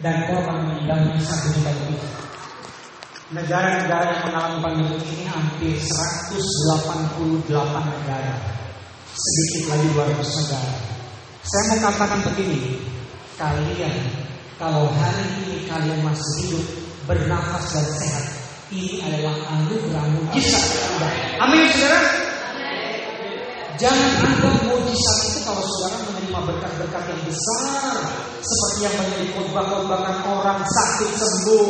dan korban meninggalnya satu juta lebih. Negara-negara yang mengalami pandemi ini hampir 188 negara. Sedikit lagi 200 negara. Saya mau katakan begini, kalian kalau hari ini kalian masih hidup, bernafas dan sehat, ini adalah anugerah mujizat Amin, saudara. Jangan anggap mujizat itu kalau saudara menerima berkat-berkat yang besar, seperti yang menjadi orang sakit sembuh,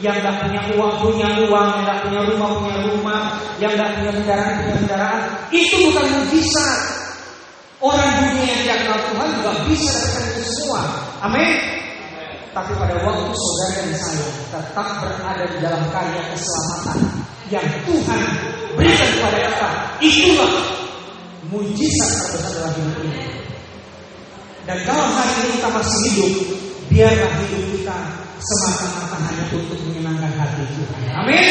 yang tidak punya uang punya uang, yang tidak punya rumah punya rumah, yang tidak punya kendaraan punya kendaraan. Itu bukan mujizat. Orang dunia yang tidak kenal Tuhan juga bisa dapatkan itu semua. Amin. Tapi pada waktu saudara dan saya tetap berada di dalam karya keselamatan yang Tuhan berikan kepada kita, itulah mujizat terbesar dalam hidup ini. Dan kalau hari ini kita masih hidup, biarlah hidup kita semata-mata hanya untuk menyenangkan hati Tuhan. Amin.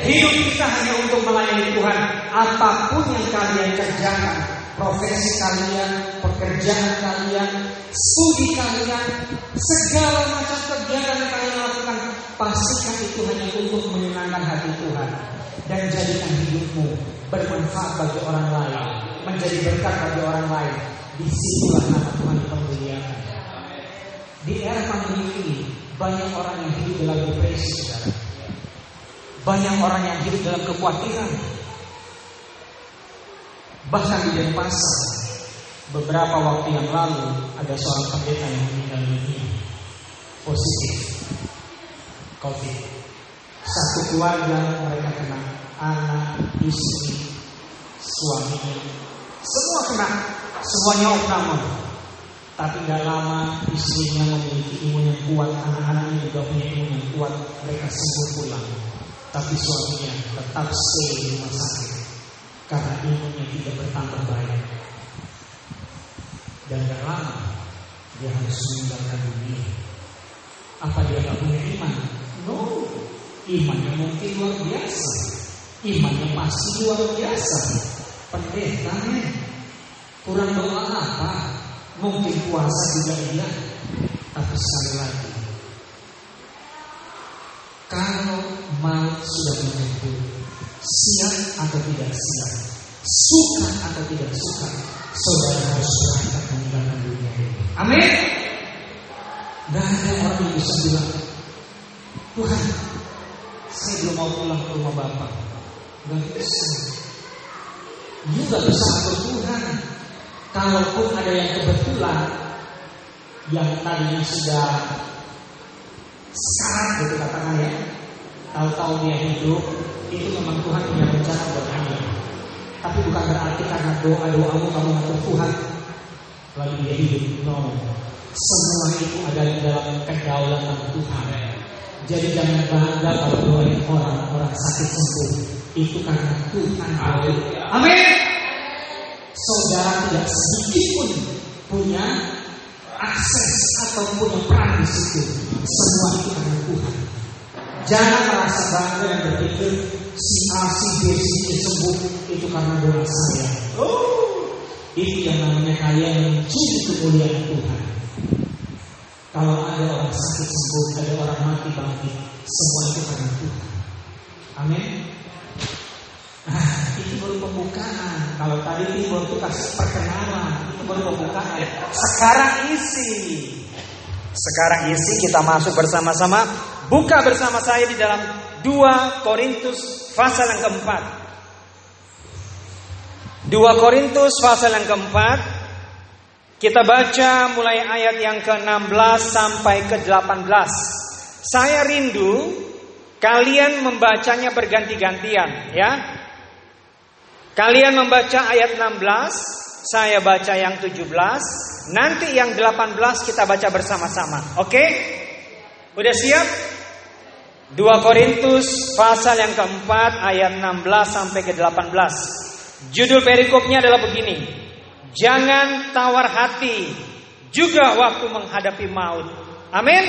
Hidup kita hanya untuk melayani Tuhan. Apa pun yang kalian kerjakan, profesi kalian, pekerjaan kalian, studi kalian, segala macam kegiatan yang kalian lakukan, pastikan itu hanya untuk menyenangkan hati Tuhan dan jadikan hidupmu bermanfaat bagi orang lain, menjadi berkat bagi orang lain. Di situlah nama Tuhan dipermuliakan. Di era pandemi ini, banyak orang yang hidup dalam depresi. Banyak orang yang hidup dalam kekhawatiran. Bahkan di Denpasar, beberapa waktu yang lalu ada seorang pendeta yang meninggal dunia positif COVID. Satu keluarga mereka kena anak, istri, suaminya, semua kena, semuanya opname. Tapi gak lama istrinya memiliki imun yang kuat, anak-anaknya juga punya imun yang kuat, mereka sembuh pulang. Tapi suaminya tetap stay di rumah sakit karena imunnya tidak bertambah baik. Dan gak lama dia harus meninggalkan dunia. Apa dia gak punya iman? No, imannya mungkin luar biasa. Imannya pasti luar biasa. Pendeta kurang doa apa? Mungkin puasa juga iya. Tapi sekali lagi, kalau maut sudah menjemput, siap atau tidak siap, suka atau tidak suka, saudara harus berangkat meninggalkan dunia ini. Amin. Gak ada orang yang bisa bilang, Tuhan, saya belum mau pulang ke rumah Bapak. Gak bisa. You gak bisa Tuhan. Kalaupun ada yang kebetulan yang tadinya sudah sekarat gitu katakan ya, tahu-tahu dia hidup, itu memang Tuhan punya rencana buat dia. Tapi bukan berarti karena doa doamu kamu ngatur Tuhan lalu dia hidup. No, semua itu ada di dalam kedaulatan Tuhan. Jadi jangan bangga kalau doain orang orang sakit sembuh. Itu karena Tuhan. Amin. Saudara tidak sedikit pun punya akses ataupun peran di situ. Semua itu karena Tuhan. Jangan merasa bangga dan berpikir si A, si B, si C sembuh itu karena doa saya. Oh, itu yang namanya kalian mencuri kemuliaan Tuhan. Kalau ada orang sakit sembuh, ada orang mati bangkit, semua itu karena Tuhan. Amin. Nah, itu baru pembukaan. Kalau tadi itu kasih perkenalan, itu baru pembukaan. Sekarang isi. Sekarang isi kita masuk bersama-sama. Buka bersama saya di dalam 2 Korintus pasal yang keempat. 2 Korintus pasal yang keempat. Kita baca mulai ayat yang ke-16 sampai ke-18. Saya rindu kalian membacanya berganti-gantian ya. Kalian membaca ayat 16, saya baca yang 17, nanti yang 18 kita baca bersama-sama. Oke? Udah siap? 2 Korintus pasal yang keempat ayat 16 sampai ke 18. Judul perikopnya adalah begini. Jangan tawar hati juga waktu menghadapi maut. Amin.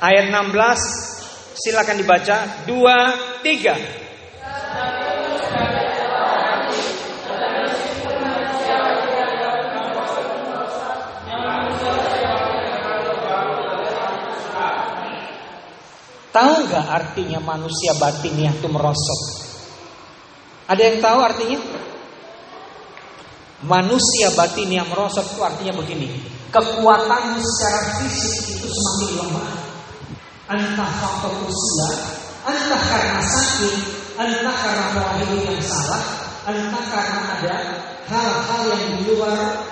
Ayat 16 silakan dibaca. 2 3 Tahu nggak artinya manusia batinnya itu merosot? Ada yang tahu artinya? Manusia batin yang merosot itu artinya begini. Kekuatanmu secara fisik itu semakin lemah. Entah faktor usia, entah karena sakit, entah karena pola hidup yang salah, entah karena ada hal-hal yang di luar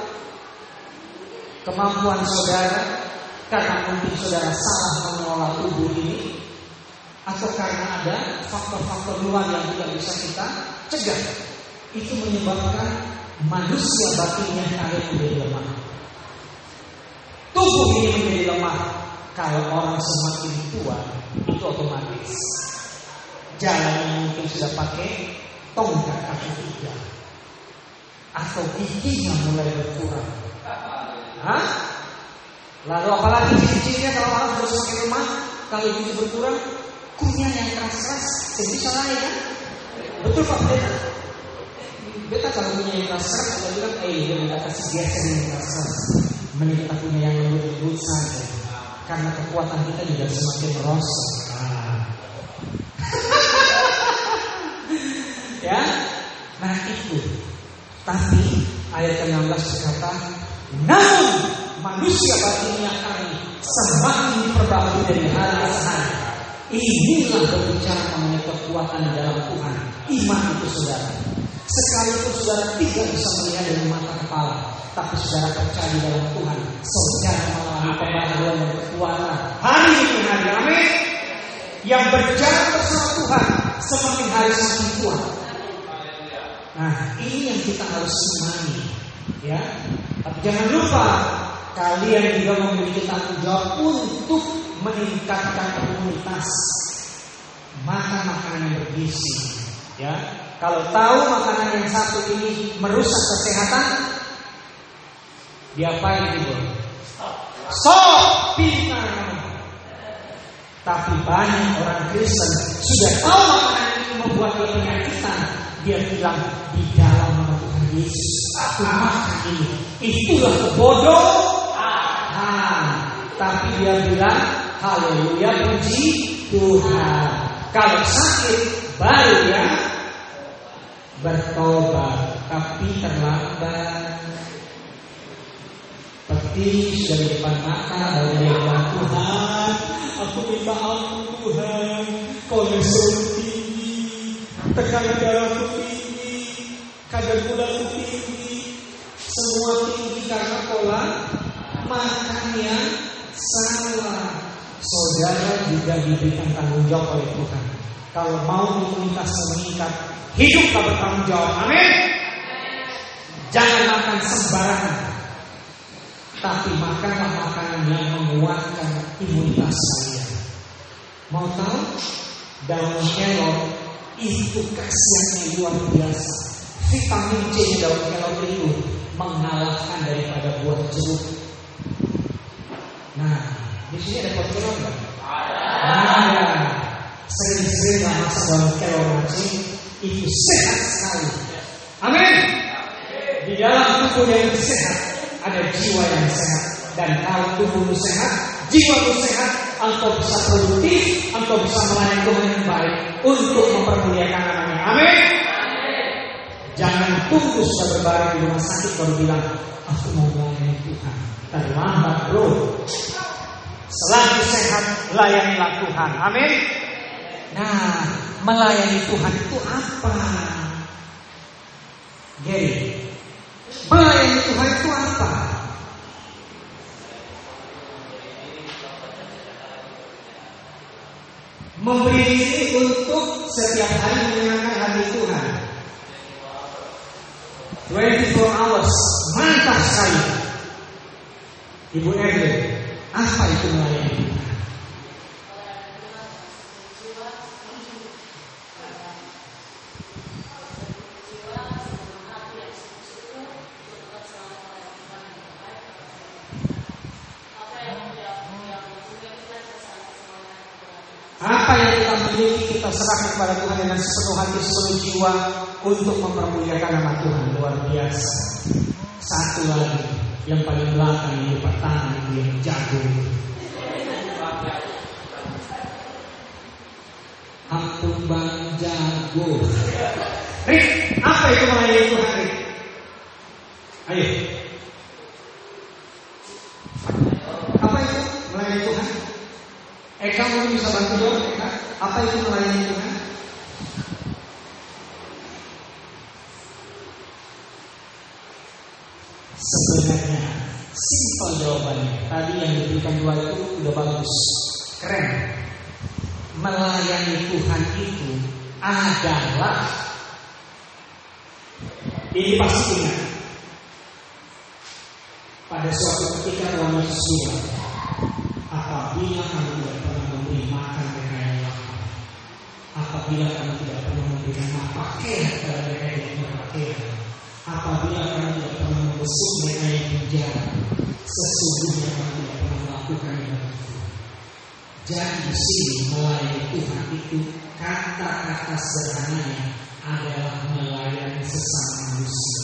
kemampuan saudara, karena mungkin saudara salah mengelola tubuh ini, atau karena ada faktor-faktor luar yang tidak bisa kita cegah. Itu menyebabkan manusia batinnya kalian menjadi lemah. Tubuh ini menjadi lemah. Kalau orang semakin tua, itu otomatis. Jalannya mungkin sudah pakai tongkat kaki tiga. Atau giginya mulai berkurang. Hah? Lalu apalagi ciri-cirinya kalau orang sudah semakin lemah, kalau gigi berkurang, kunyah yang keras-keras, jadi salah ya kan? Betul Pak Beta? Beta kalau punya yang keras-keras, kita bilang, eh, minta kasih geser yang keras-keras. Mending kita punya yang lembut-lembut saja. Karena kekuatan kita juga semakin merosot. Ya, nah itu. Tapi ayat ke-16 berkata, namun manusia batinnya kami semakin diperbarui dari hari ke hari Inilah berbicara mengenai kekuatan dalam Tuhan. Iman itu saudara. Sekalipun saudara tidak bisa melihat dengan mata kepala, tapi saudara percaya dalam Tuhan, saudara mengalami pembaharuan dan kekuatan. Hari ini hari amin. Yang berjalan bersama Tuhan semakin hari semakin kuat. Nah, ini yang kita harus imani, ya. Tapi jangan lupa kalian juga memiliki tanggung jawab untuk meningkatkan komunitas. Makan makanan yang bergizi ya. Kalau tahu makanan yang satu ini merusak kesehatan diapain ibu stop. Pintar tapi banyak orang Kristen sudah tahu makanan ini membuat dia penyakitan dia bilang di dalam nama Tuhan Yesus aku makan ini. Itulah kebodohan tapi dia bilang Haleluya puji Tuhan. Kalau sakit baru ya bertobat, tapi terlambat. Peti sudah di depan mata bilang Tuhan, aku minta ampun Tuhan, kolesterol tinggi, tekanan darahku tinggi, kadar gulaku tinggi, semua tinggi karena pola makan salah. Saudara juga diberikan tanggung jawab oleh Tuhan. Kalau mau komunitas meningkat, hiduplah bertanggung jawab. Amin. Jangan makan sembarangan. Tapi makanlah makanan yang menguatkan imunitas kalian. Mau tahu? Daun kelor itu khasiatnya luar biasa. Vitamin C daun kelor itu mengalahkan daripada buah jeruk. Nah, di sini ada kelor nggak? Ada. Sering-sering lah dalam nasi itu sehat sekali. Amin. Di dalam tubuh yang sehat ada jiwa yang sehat dan kalau tubuhmu sehat, jiwamu sehat, engkau bisa produktif, engkau bisa melayani Tuhan yang baik untuk mempermuliakan namanya. Amin. Jangan tunggu sudah berbaring di rumah sakit baru bilang, aku mau melayani Tuhan. Terlambat bro. Selagi sehat, layanilah Tuhan. Amin. Nah, melayani Tuhan itu apa? Gary, melayani Tuhan itu apa? Memberi diri untuk setiap hari menyenangkan hati Tuhan. 24 hours, mantap sekali. Ibu Erwin, apa itu Tuhan? Apa yang kita miliki kita serahkan kepada Tuhan dengan sepenuh hati, sepenuh jiwa untuk mempermuliakan nama Tuhan luar biasa. Satu lagi yang paling belakang yang pertama yang jago. go. Rik, apa itu melayani Tuhan, Rik? Ayo. Apa itu melayani Tuhan? Eka mungkin bisa bantu jawab, Eka. Apa itu melayani Tuhan? Sebenarnya simpel jawabannya. Tadi yang diberikan dua itu udah bagus, keren. Melayani Tuhan itu adalah ini pasti ingat. Pada suatu ketika Tuhan Yesus apabila kamu tidak pernah memberi makan mereka yang lapar, apabila kamu tidak pernah memberikan pakaian kepada mereka yang berpakaian, apabila kamu tidak pernah membesuk mereka yang penjara, sesungguhnya kamu tidak pernah melakukan yang itu. Jadi di sini melayani Tuhan itu kata-kata sederhananya adalah melayani sesama manusia.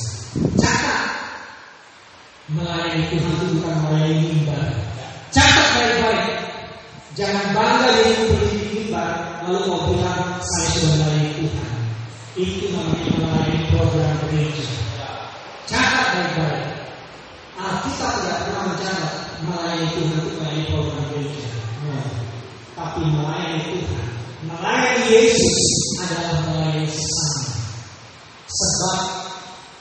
Catat, melayani Tuhan itu bukan melayani mimbar. Catat baik-baik. Jangan bangga jadi berdiri di mimbar lalu mau bilang saya sudah melayani Tuhan. Itu namanya melayani program gereja. Catat baik-baik. Alkitab tidak pernah mencatat melayani Tuhan itu melayani program gereja. Tapi melayani Tuhan, melayani Yesus adalah melayani sesama. Sebab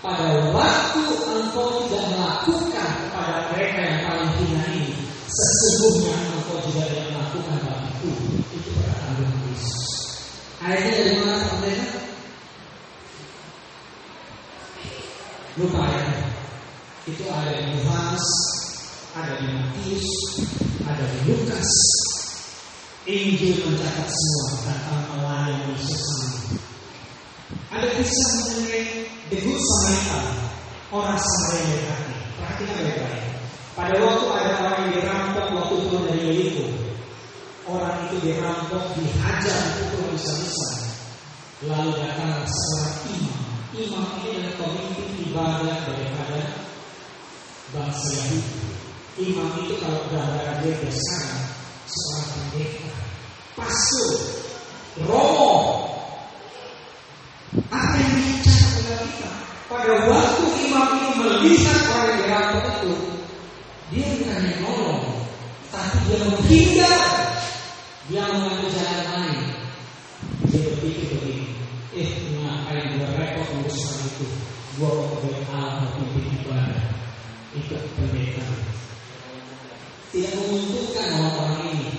pada waktu engkau tidak melakukan kepada mereka yang paling hina ini, sesungguhnya engkau juga tidak melakukan bagiku. Itu perkataan Yesus. Ayatnya dari mana teman Lupa ayatnya. Itu ada di Yohanes, ada di Matius, ada di Lukas. Injil mencatat semua tentang melayani sesama. Ada kisah mengenai The Good Samaritan, orang Samaria yang hati. Perhatikan baik-baik. Pada waktu ada orang yang dirampok waktu turun dari Yeriko, orang itu dirampok, dihajar, dipukul bisa-bisa. Lalu datang seorang imam. Imam ini adalah pemimpin ibadah daripada bangsa Yahudi. Imam itu kalau gambaran dia sekarang seorang pendeta, pastor, romo. Apa yang dicatat oleh kita? Pada waktu imam ini melihat orang yang itu, dia bukan yang nolong, tapi dia menghindar. Dia mengambil jalan lain. Dia berpikir begini, eh ngapain gue repot ngurus orang itu? Allah pimpin ibadah. Ikut pendeta tidak menguntungkan orang-orang ini.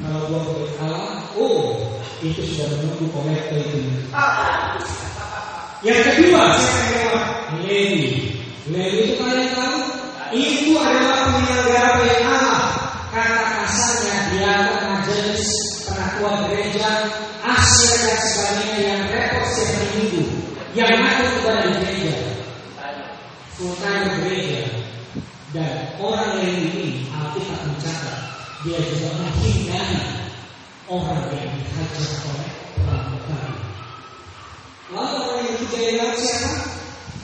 Kalau gua berkala, oh itu sudah menunggu kolektor itu. Yang kedua, saya lewat. Lewi itu kalian tahu? Itu adalah penyelenggara Allah. Kata kasarnya dia majelis penatua gereja, asir dan sebagainya yang repot setiap hari minggu, yang ngatur kepada di gereja, full time gereja, dan orang yang ini Alkitab mencatat dia juga menghindari orang yang dihajar oleh perampok Lalu orang yang ketiga yang siapa?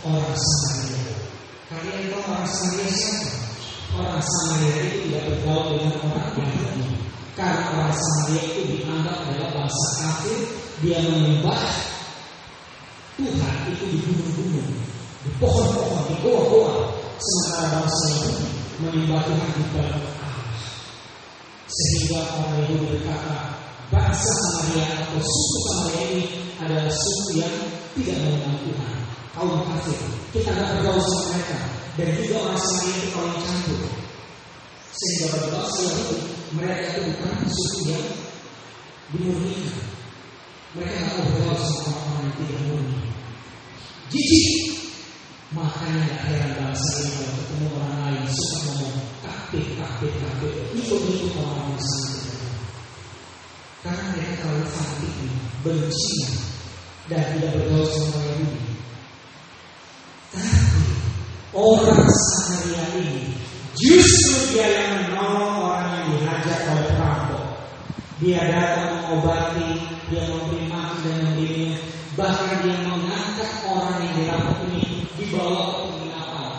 Orang Samaria. Kalian tahu orang Samaria siapa? Orang Samaria itu tidak bergaul dengan orang Yahudi. Karena orang Samaria itu dianggap adalah bangsa kafir, dia menyembah Tuhan itu di di pohon-pohon, di goa-goa, sementara bangsa di dalam Allah. Sehingga orang Yahudi berkata, bangsa Samaria atau suku Samaria ini adalah suku yang tidak mengenal Tuhan, kaum kafir. Kita tidak bergaul sama mereka, dan juga orang Samaria itu kaum campur. Sehingga bangsa Yahudi, mereka itu bukan suku yang dimurnikan. Mereka tidak bergaul sama orang-orang yang tidak murni. Jijik Makanya gak heran bangsa ini kalau ketemu orang lain suka ngomong kakek, kakek, kakek, ikut-ikut orang-orang di sana. Karena mereka terlalu fanatik, benci dan tidak bergaul sama orang Yahudi. Tapi orang Samaria ini justru dia yang menolong orang yang dihajar oleh perampok. Dia datang mengobati, dia memberi makan dan memberi bahkan dia mengangkat orang yang dirampok ini dibawa ke penginapan.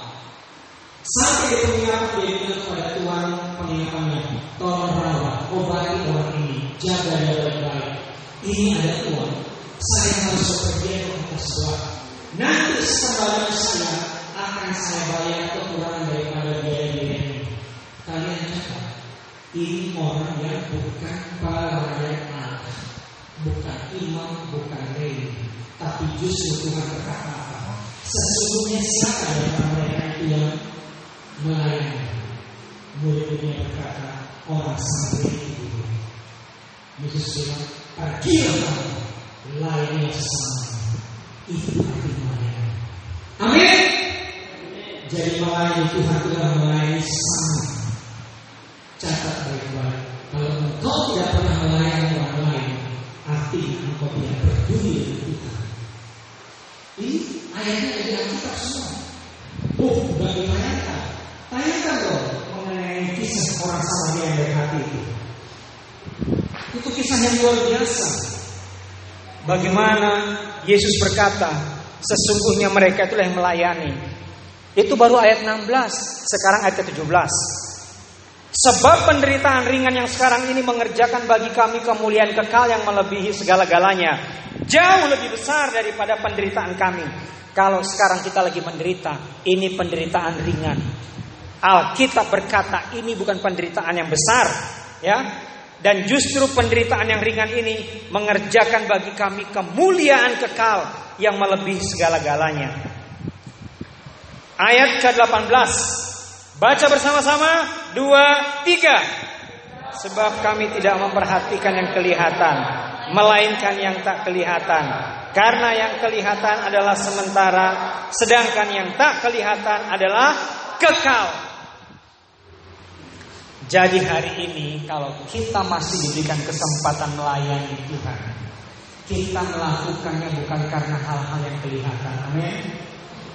Sampai dia bilang kepada tuan penginapannya, tolong rawat, obati orang ini, jaga dia baik-baik. Ini ada uang, Saya harus bekerja untuk sebuah. Nanti setelah saya akan saya bayar kekurangan daripada biaya biaya ini. Kalian catat, ini orang yang bukan rakyat Allah, bukan imam, bukan rei, tapi justru Tuhan berkata? Sesungguhnya siapa yang mereka itu yang melayani? Murid-muridnya berkata, orang sampai itu. Yesus bilang, pergilah layani sesama. Itu arti melayani. Amin. Jadi melayani Tuhan adalah melayani sesama. Catat baik-baik. Kalau engkau tidak pernah melayani orang lain, artinya engkau tidak peduli dengan Tuhan. Ini ayatnya ada di Alkitab semua. Oh, bagi Tayangkan loh mengenai kisah orang Samaria yang baik hati itu. Itu kisah yang luar biasa. Bagaimana Yesus berkata, sesungguhnya mereka itulah yang melayani. Itu baru ayat 16, sekarang ayat ke-17. Sebab penderitaan ringan yang sekarang ini mengerjakan bagi kami kemuliaan kekal yang melebihi segala-galanya. Jauh lebih besar daripada penderitaan kami. Kalau sekarang kita lagi menderita, ini penderitaan ringan. Alkitab berkata ini bukan penderitaan yang besar, ya. Dan justru penderitaan yang ringan ini mengerjakan bagi kami kemuliaan kekal yang melebihi segala-galanya. Ayat ke-18. Baca bersama-sama. Dua, tiga. Sebab kami tidak memperhatikan yang kelihatan. Melainkan yang tak kelihatan. Karena yang kelihatan adalah sementara. Sedangkan yang tak kelihatan adalah kekal. Jadi hari ini kalau kita masih diberikan kesempatan melayani Tuhan, kita melakukannya bukan karena hal-hal yang kelihatan, amin.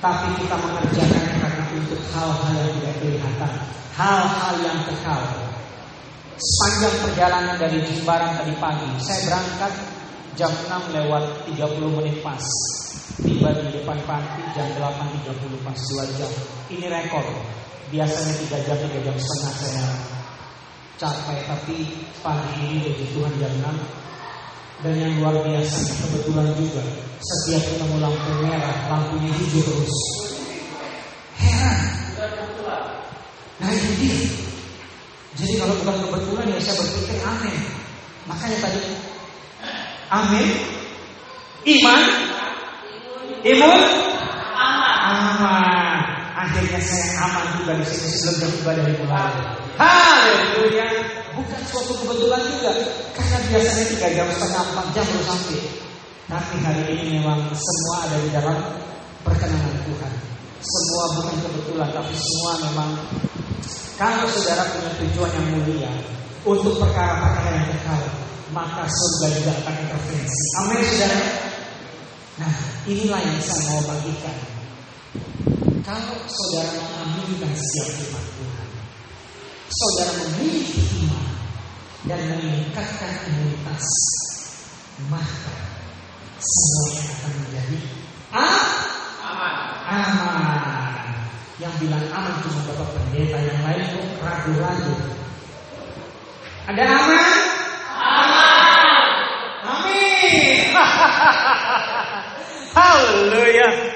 Tapi kita mengerjakannya karena untuk hal-hal yang tidak kelihatan, hal-hal yang kekal. Sepanjang perjalanan dari Jimbaran tadi pagi, saya berangkat jam 6 lewat 30 menit pas. Tiba di depan panti jam 8.30 pas 2 jam. Ini rekor. Biasanya 3 jam, 3 jam setengah saya capai tapi pagi ini dari Tuhan jam 6 dan yang luar biasa kebetulan juga setiap ketemu lampu merah lampunya hijau terus. Heran. Nah ini dia. Jadi kalau bukan kebetulan ya saya berpikir aneh makanya tadi amin. Iman. Imun. Aman akhirnya saya aman juga di sini sebelum jam ibadah dimulai Haleluya. Bukan suatu kebetulan juga. Karena biasanya tiga jam setengah empat jam baru sampai. Tapi hari ini memang semua ada di dalam perkenanan Tuhan. Semua bukan kebetulan, tapi semua memang kalau saudara punya tujuan yang mulia untuk perkara-perkara yang kekal, maka surga juga akan intervensi. Amin, saudara. Nah, inilah yang saya mau bagikan. Kalau saudara mengaminkan setiap firman Tuhan, saudara memiliki iman dan meningkatkan imunitas, maka semuanya akan menjadi aman. Aman. Yang bilang aman cuma bapak pendeta, yang lain kok ragu-ragu. Ada aman? Aman. Amin. Haleluya.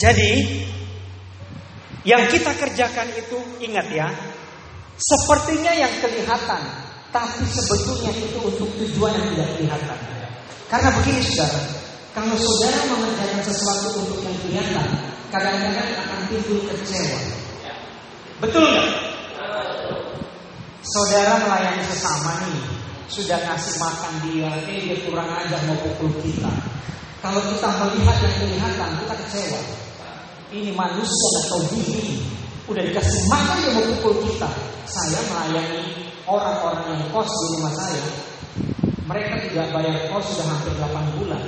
Jadi yang kita kerjakan itu ingat ya, sepertinya yang kelihatan, tapi sebetulnya itu untuk tujuan yang tidak kelihatan. Karena begini saudara, kalau saudara mengerjakan sesuatu untuk yang kelihatan, kadang-kadang akan timbul kecewa. Betul nggak? Saudara melayani sesama nih, sudah ngasih makan dia, eh dia kurang ajar mau pukul kita. Kalau kita melihat yang kelihatan, kita kecewa. Ini manusia atau diri Udah dikasih makan mau pukul kita. Saya melayani orang-orang yang kos di rumah saya. Mereka tidak bayar kos sudah hampir 8 bulan.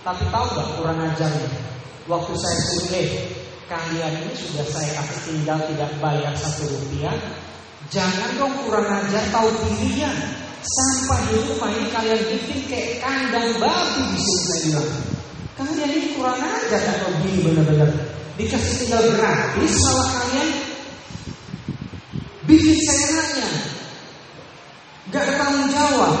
Tapi tahu gak kurang ajarnya? Waktu saya sudah Kalian ini sudah saya kasih tinggal tidak bayar satu rupiah. Jangan dong kurang ajar tahu dirinya. Sampah di rumah ini kalian bikin kayak kandang babi di sini. Saya bilang Kalian ini kurang ajar atau gini benar-benar Dikasih tinggal gratis malah kalian bikin seenaknya. Gak ada tanggung jawab.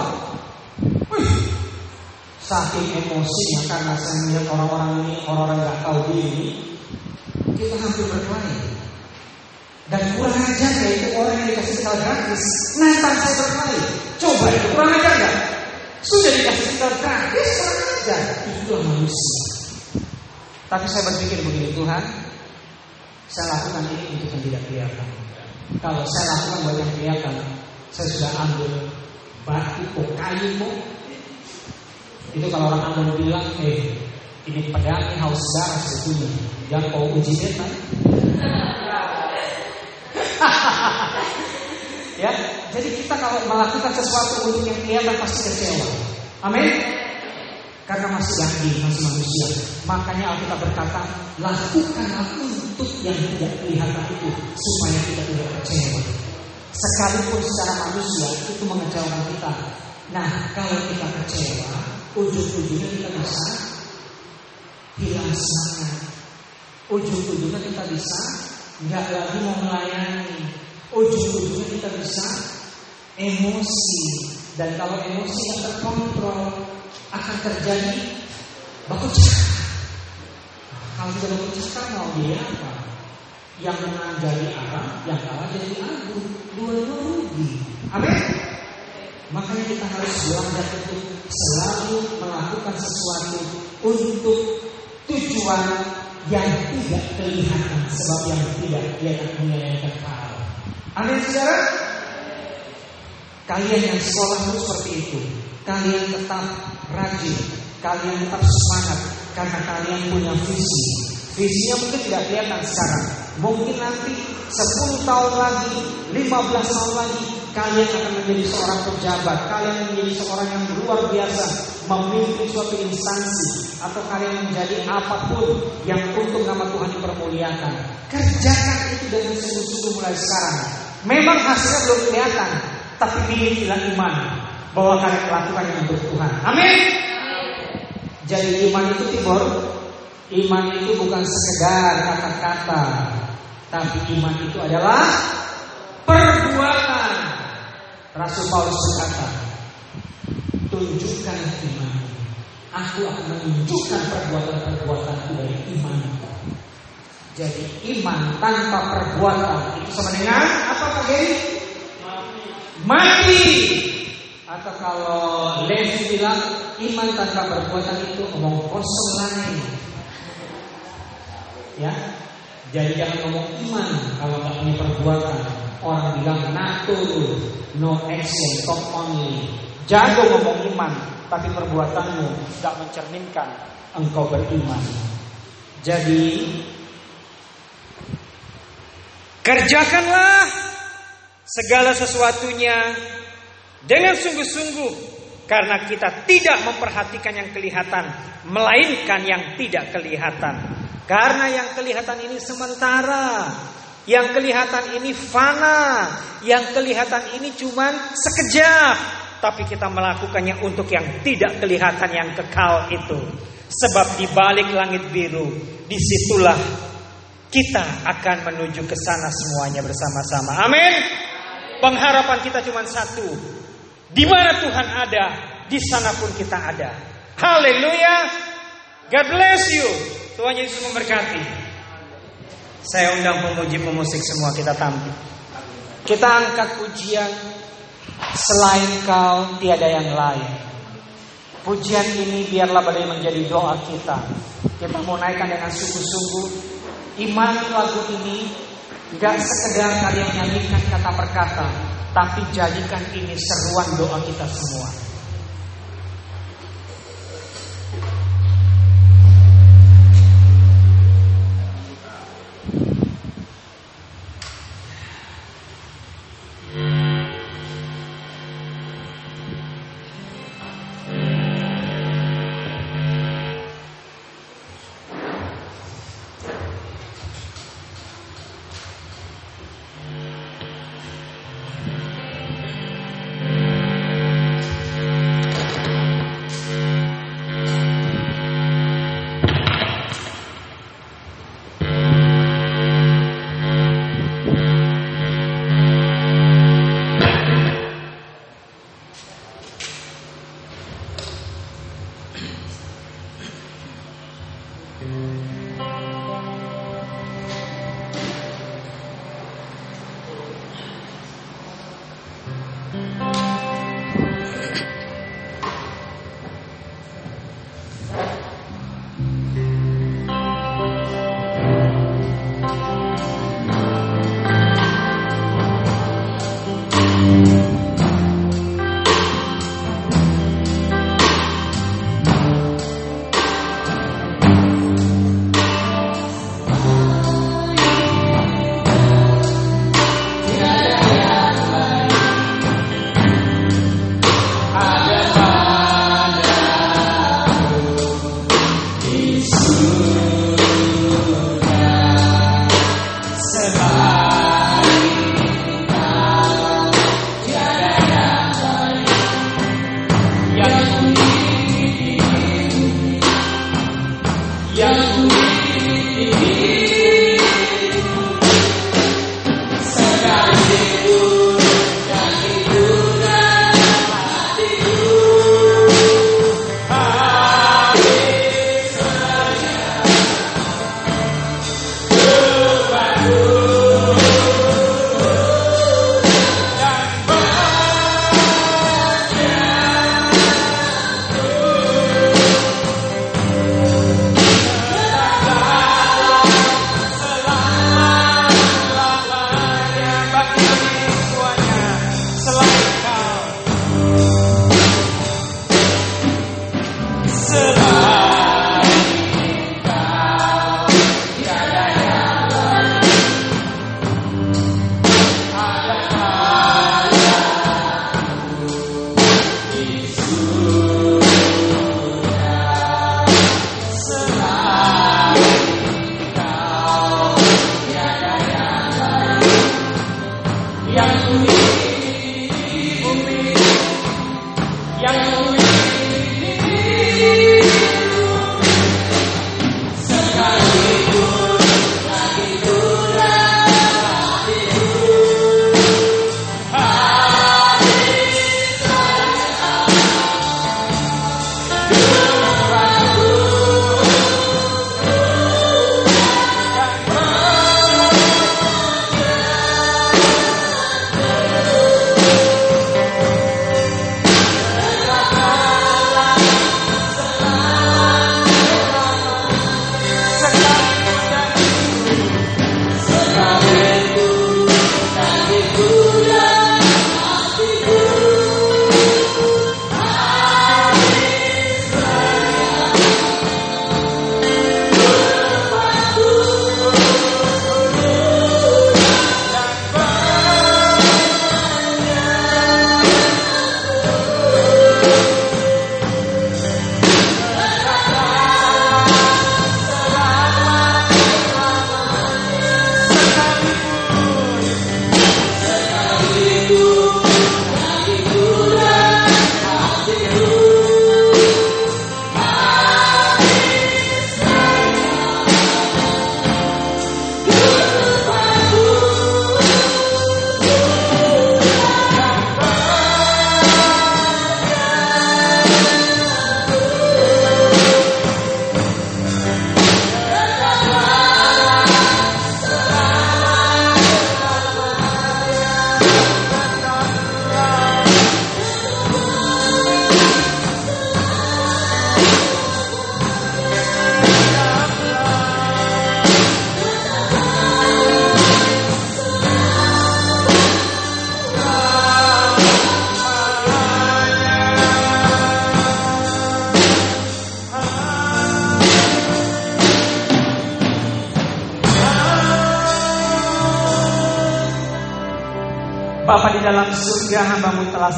Saking emosinya karena saya melihat orang-orang ini orang-orang nggak tahu diri, kita hampir berkelahi. Dan kurang ajar ya itu orang yang dikasih kita gratis, nantang saya berkelahi. Coba itu kurang ajar nggak? Sudah dikasih kita gratis, kurang ajar. Itu manusia. Tapi saya berpikir begini Tuhan, saya lakukan ini untuk yang tidak kelihatan. Kalau saya lakukan buat yang kelihatan, saya sudah ambil batu kok kayu kok. Itu kalau orang Ambon bilang, eh ini pedang ini haus darah sebetulnya. Jangan kau uji setan. ya, jadi kita kalau melakukan sesuatu untuk yang kelihatan pasti kecewa. Amin. Karena masih daging, masih manusia. Makanya Alkitab berkata, lakukanlah untuk yang tidak kelihatan itu supaya kita tidak kecewa. Sekalipun secara manusia itu mengecewakan kita. Nah, kalau kita kecewa, ujung-ujungnya kita bisa hilang semangat. Ujung-ujungnya kita bisa nggak lagi mau melayani. Ujung-ujungnya kita bisa emosi. Dan kalau emosi yang terkontrol akan terjadi baku cakar. Kalau tidak baku cakar mau dia apa? Yang menang jadi Arab, yang kalah jadi Abu. Dua-dua rugi. Amin. Makanya kita harus belajar untuk selalu melakukan sesuatu untuk tujuan yang tidak kelihatan sebab yang tidak kelihatan punya yang kekal. Amin saudara? Kalian yang sekolah itu seperti itu. Kalian tetap rajin, kalian tetap semangat karena kalian punya visi. Visinya mungkin tidak kelihatan sekarang. Mungkin nanti 10 tahun lagi, 15 tahun lagi kalian akan menjadi seorang pejabat, kalian menjadi seorang yang luar biasa, memimpin suatu instansi atau kalian menjadi apa pun yang untuk nama Tuhan dipermuliakan. Kerjakan itu dengan sungguh-sungguh mulai sekarang. Memang hasilnya belum kelihatan, tapi milikilah iman bahwa kalian melakukannya untuk Tuhan. Amin. Jadi iman itu timur, iman itu bukan sekedar kata-kata, tapi iman itu adalah perbuatan. Rasul Paulus berkata, tunjukkan iman. Aku akan menunjukkan perbuatan-perbuatan dari iman. Jadi iman tanpa perbuatan itu sama dengan apa Pak Geri? Mati. Atau kalau Levi bilang iman tanpa perbuatan itu omong kosong lain. Ya, jadi jangan ngomong iman kalau nggak punya perbuatan. Orang bilang nato no action, talk only. Jago ngomong iman, tapi perbuatanmu tidak mencerminkan engkau beriman. Jadi kerjakanlah segala sesuatunya dengan sungguh-sungguh karena kita tidak memperhatikan yang kelihatan, melainkan yang tidak kelihatan. Karena yang kelihatan ini sementara, yang kelihatan ini fana, yang kelihatan ini cuman sekejap, tapi kita melakukannya untuk yang tidak kelihatan yang kekal itu. Sebab di balik langit biru, di situlah kita akan menuju ke sana semuanya bersama-sama. Amin. Pengharapan kita cuma satu. Di mana Tuhan ada, di sana pun kita ada. Haleluya. God bless you. Tuhan Yesus memberkati. Saya undang pemuji-pemusik semua kita tampil. Kita angkat pujian selain kau tiada yang lain. Pujian ini biarlah boleh menjadi doa kita. Kita mau naikkan dengan sungguh-sungguh. Iman lagu ini gak sekedar kalian nyanyikan kata per kata, tapi jadikan ini seruan doa kita semua.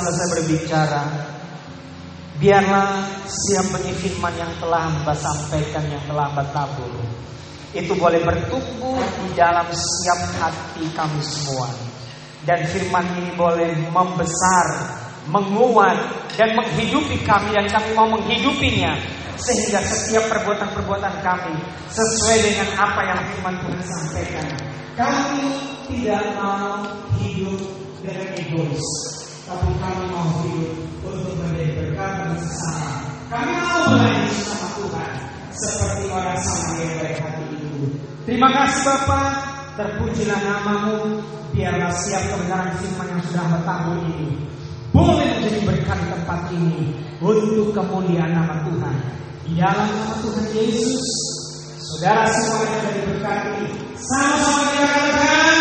Selesai berbicara Biarlah siap benih firman yang telah hamba sampaikan yang telah hamba tabur. Itu boleh bertumbuh di dalam siap hati kami semua. Dan firman ini boleh membesar, menguat dan menghidupi kami Dan kami mau menghidupinya. Sehingga setiap perbuatan-perbuatan kami Sesuai dengan apa yang firman Tuhan sampaikan. Kami tidak mau hidup dengan egois tapi kami mau hidup untuk menjadi berkat bagi sesama. Kami mau hmm. melayani sama Tuhan seperti orang sama yang baik hati itu. Terima kasih Bapak, terpujilah namamu, biarlah siap kebenaran firman yang sudah bertamu ini. Boleh menjadi berkat tempat ini untuk kemuliaan nama Tuhan. Di dalam nama Tuhan Yesus, saudara semua yang dari berkati, sama-sama kita katakan.